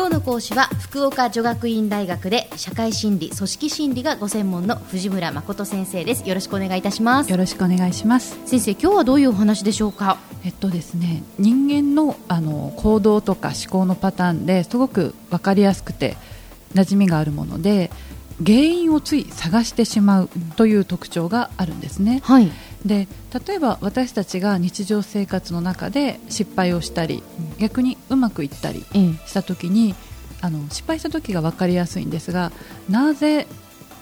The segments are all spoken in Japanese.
今日の講師は福岡女学院大学で社会心理組織心理がご専門の藤村誠先生です。よろしくお願いいたします。よろしくお願いします。先生今日はどういうお話でしょうか？えっとですね人間のあの行動とか思考のパターンですごく分かりやすくて馴染みがあるもので原因をつい探してしまうという特徴があるんですね、はいで例えば私たちが日常生活の中で失敗をしたり、逆にうまくいったりええした時にあの失敗した時が分かりやすいんですがなぜ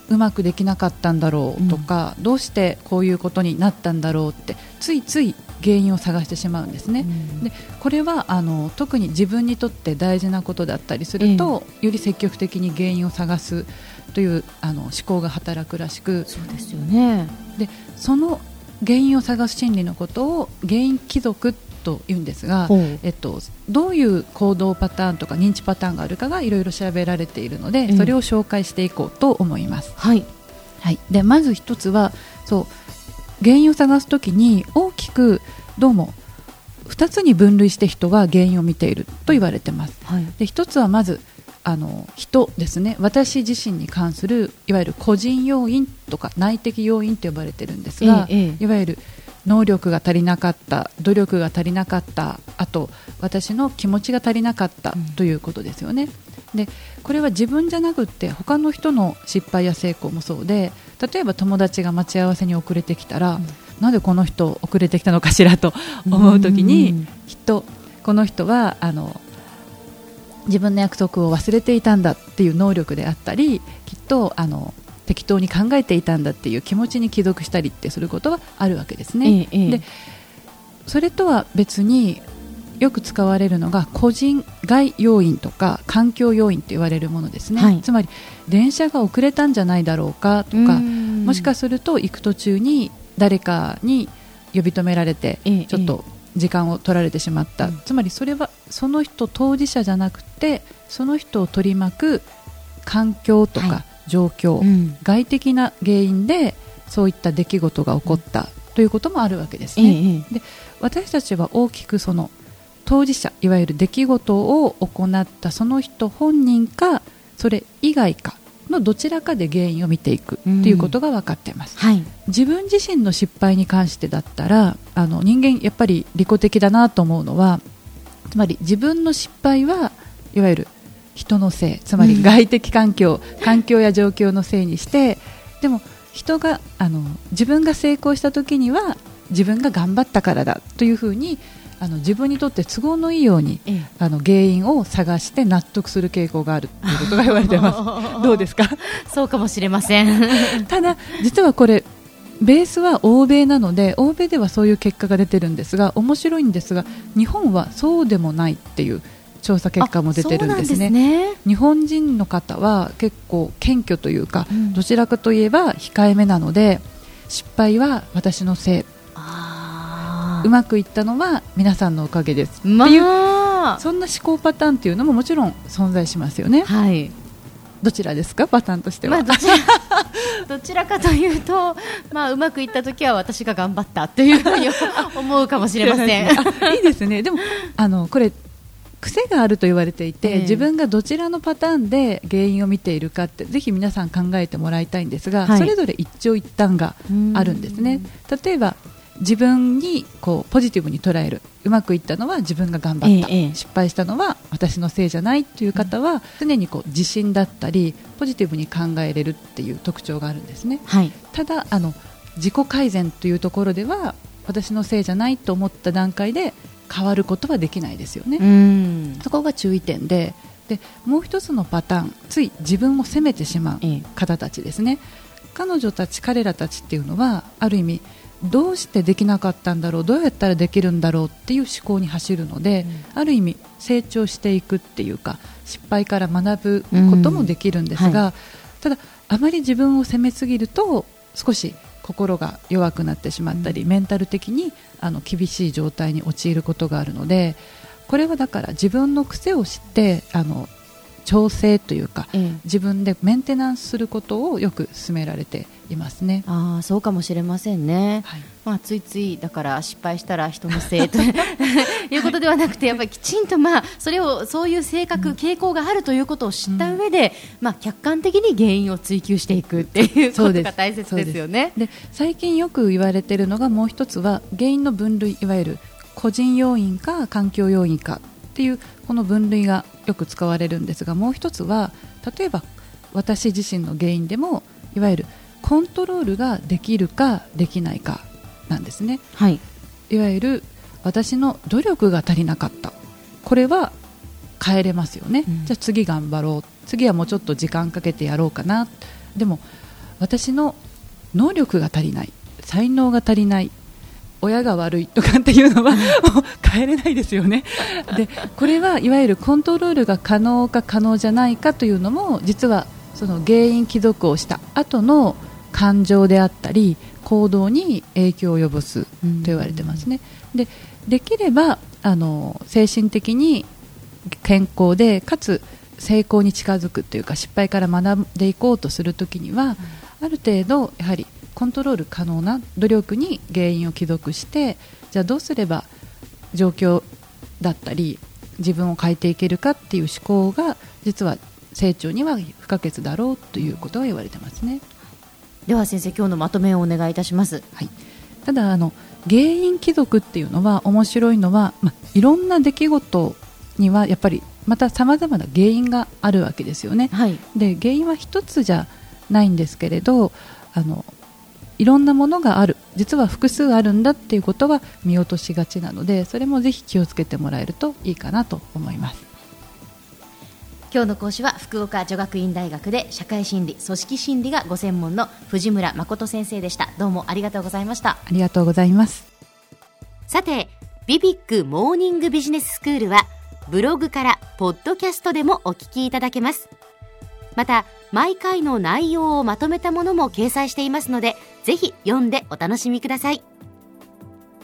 うまくできなかったんだろうとか、どうしてこういうことになったんだろうってついつい原因を探してしまうんですね。でこれはあの特に自分にとって大事なことだったりすると、より積極的に原因を探すというあの思考が働くらしくそうですよね。でその原因を探す心理のことを原因貴族と言うんですがえっと、どういう行動パターンとか認知パターンがあるかがいろいろ調べられているので、うんそれを紹介していこうと思います。はい。はい、でまず一つはそう原因を探すときに大きくどうも2つに分類して人は原因を見ていると言われてます。はい。で一つはまずあの人ですね。私自身に関するいわゆる個人要因とか内的要因と呼ばれてるんですが、ええええ。いわゆる能力が足りなかった努力が足りなかったあと私の気持ちが足りなかったうん。ということですよね。でこれは自分じゃなくって他の人の失敗や成功もそうで例えば友達が待ち合わせに遅れてきたら、うん。なんでこの人遅れてきたのかしらと思う時に、うん。きっとこの人はあの自分の約束を忘れていたんだっていう能力であったりきっとあの適当に考えていたんだっていう気持ちに帰属したりってすることはあるわけですね。ええええ。でそれとは別によく使われるのが個人外要因とか環境要因と言われるものですね、はい。つまり電車が遅れたんじゃないだろうかとか、うん。もしかすると行く途中に誰かに呼び止められてええ。ちょっと時間を取られてしまった、うん。つまりそれはその人当事者じゃなくてその人を取り巻く環境とはか状況、うん。外的な原因でそういった出来事が起こったということもあるわけですえね。ええ。私たちは大きくその当事者いわゆる出来事を行ったその人本人かそれ以外かのどちらかで原因を見ていくっていうことが分かっています、はい。自分自身の失敗に関してだったらあの人間やっぱり利己的だなと思うのはつまり自分の失敗はいわゆる人のせいつまり外的環境、環境や状況のせいにしてでも人があの自分が成功した時には自分が頑張ったからだというふうにあの自分にとって都合のいいようにええ。あの原因を探して納得する傾向があるということが 言われています。どうですか？そうかもしれません。ただ実はこれベースは欧米なので欧米ではそういう結果が出てるんですが面白いんですが日本はそうでもないっていう調査結果も出てるんですね。ね。日本人の方は結構謙虚というか、うん。どちらかといえば控えめなので失敗は私のせい。あうまくいったのは皆さんのおかげです。まっていうあ。そんな思考パターンっていうのももちろん存在しますよね。はいどちらですか？パターンとしては、まあ、どちら どちらかというと、まあ、うまくいった時は私が頑張ったというふうに 思うかもしれません。あいいですね。でもあのこれ癖があると言われていて、ええ。自分がどちらのパターンで原因を見ているかってぜひ皆さん考えてもらいたいんですが、はい。それぞれ一長一短があるんですね。例えば自分にこうポジティブに捉える。うまくいったのは自分が頑張った、ええええ。失敗したのは私のせいじゃないという方は、常にこう自信だったりポジティブに考えれるっていう特徴があるんですね。はい、ただあの自己改善というところでは私のせいじゃないと思った段階で変わることはできないですよね、うん。そこが注意点ででもう一つのパターンつい自分を責めてしまうええ。方たちですね。彼女たち彼らたちっていうのはある意味どうしてできなかったんだろうどうやったらできるんだろうっていう思考に走るので、ある意味成長していくっていうか失敗から学ぶこともできるんですが、うん。ただあまり自分を責めすぎると少し心が弱くなってしまったり、メンタル的にあの厳しい状態に陥ることがあるのでこれはだから自分の癖を知ってあの調整というか、ええ。自分でメンテナンスすることをよく勧められていますね。ああそうかもしれませんね、はい。まあ、ついついだから失敗したら人のせいと いうことではなくてやっぱりきちんと、まあ、それをそういう性格、傾向があるということを知った上で、まあ、客観的に原因を追求していくっていうことが大切ですよね。で最近よく言われているのがもう一つは原因の分類いわゆる個人要因か環境要因かっていうこの分類がよく使われるんですがもう一つは例えば私自身の原因でもいわゆるコントロールができるかできないかなんですね。はい。いわゆる私の努力が足りなかった。これは変えれますよね、うん。じゃあ次頑張ろう。次はもうちょっと時間かけてやろうかな。でも私の能力が足りない。才能が足りない親が悪いとかっていうのは もう変えれないですよねでこれはいわゆるコントロールが可能か可能じゃないかというのも実はその原因帰属をした後の感情であったり行動に影響を及ぼすと言われてますね。でできればあの精神的に健康でかつ成功に近づくというか失敗から学んでいこうとするときには、ある程度やはりコントロール可能な努力に原因を帰属してじゃあどうすれば状況だったり自分を変えていけるかっていう思考が実は成長には不可欠だろうということが言われてますね。では先生今日のまとめをお願いいたします。はい、ただあの原因貴族っていうのは面白いのは、まあ、いろんな出来事にはやっぱりまたさまざまな原因があるわけですよね。はいで原因は一つじゃないんですけれどあのいろんなものがある実は複数あるんだっていうことは見落としがちなのでそれもぜひ気をつけてもらえるといいかなと思います。今日の講師は福岡女学院大学で社会心理組織心理がご専門の藤村誠先生でしたどうもありがとうございましたありがとうございます。さてビビックモーニングビジネススクールはブログからポッドキャストでもお聞きいただけますまた毎回の内容をまとめたものも掲載していますのでぜひ読んでお楽しみください。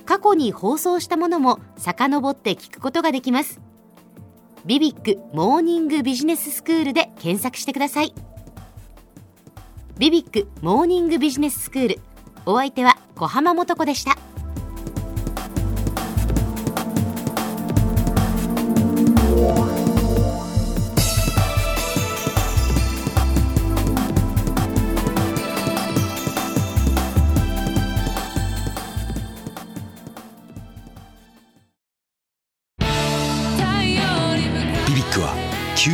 過去に放送したものも遡って聞くことができます。ビビックモーニングビジネススクールで検索してください。ビビックモーニングビジネススクールお相手は小浜もとこでした。